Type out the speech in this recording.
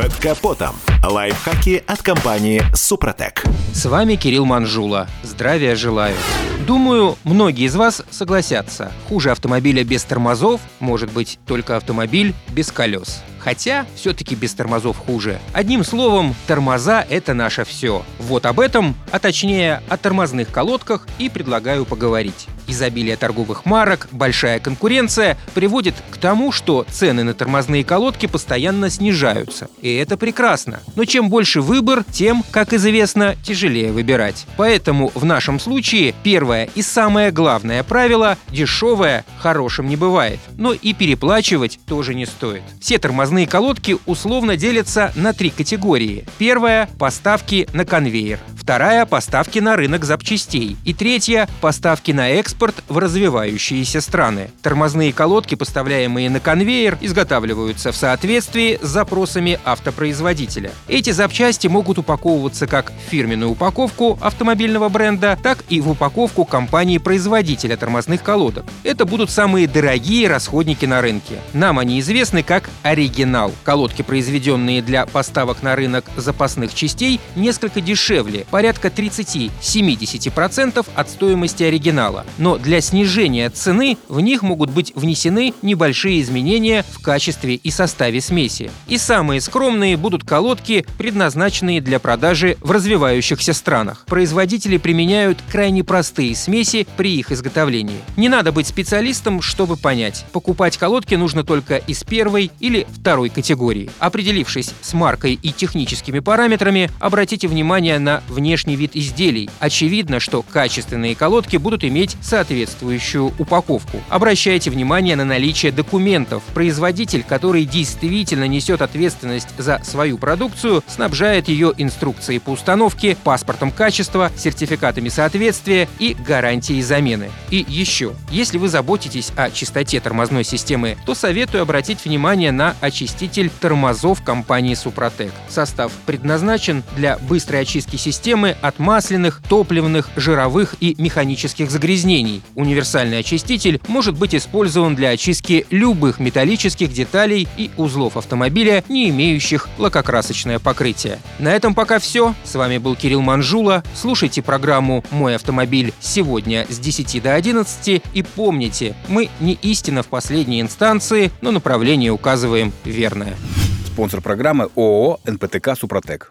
Под капотом. Лайфхаки от компании «Супротек». С вами Кирилл Манжула. Здравия желаю. Думаю, многие из вас согласятся. Хуже автомобиля без тормозов может быть только автомобиль без колес. Хотя, все-таки без тормозов хуже. Одним словом, тормоза — это наше все. Вот об этом, а точнее о тормозных колодках и предлагаю поговорить. Изобилие торговых марок, большая конкуренция приводит к тому, что цены на тормозные колодки постоянно снижаются. И это прекрасно. Но чем больше выбор, тем, как известно, тяжелее выбирать. Поэтому в нашем случае первое и самое главное правило – дешевое хорошим не бывает. Но и переплачивать тоже не стоит. Все тормозные колодки условно делятся на три категории. Первая – поставки на конвейер. Вторая – поставки на рынок запчастей. И третья – поставки на экспорт в развивающиеся страны. Тормозные колодки, поставляемые на конвейер, изготавливаются в соответствии с запросами автопроизводителя. Эти запчасти могут упаковываться как в фирменную упаковку автомобильного бренда, так и в упаковку компании-производителя тормозных колодок. Это будут самые дорогие расходники на рынке. Нам они известны как оригинал. Колодки, произведенные для поставок на рынок запасных частей, несколько дешевле, порядка 30-70% от стоимости оригинала. Но для снижения цены в них могут быть внесены небольшие изменения в качестве и составе смеси. И самые скромные будут колодки, предназначенные для продажи в развивающихся странах. Производители применяют крайне простые смеси при их изготовлении. Не надо быть специалистом, чтобы понять. Покупать колодки нужно только из первой или второй категории. Определившись с маркой и техническими параметрами, обратите внимание на внешний вид изделий. Очевидно, что качественные колодки будут иметь соответствующую упаковку. Обращайте внимание на наличие документов. Производитель, который действительно несет ответственность за свою продукцию, снабжает ее инструкцией по установке, паспортом качества, сертификатами соответствия и гарантией замены. И еще, если вы заботитесь о чистоте тормозной системы, то советую обратить внимание на очиститель тормозов компании Супротек. Состав предназначен для быстрой очистки системы от масляных, топливных, жировых и механических загрязнений. Универсальный очиститель может быть использован для очистки любых металлических деталей и узлов автомобиля, не имеющих лакокрасочное покрытие. На этом пока все. С вами был Кирилл Манжула. Слушайте программу «Мой автомобиль» сегодня с 10 до 11 и помните, мы не истина в последней инстанции, но направление указываем верное. Спонсор программы ООО «НПТК Супротек».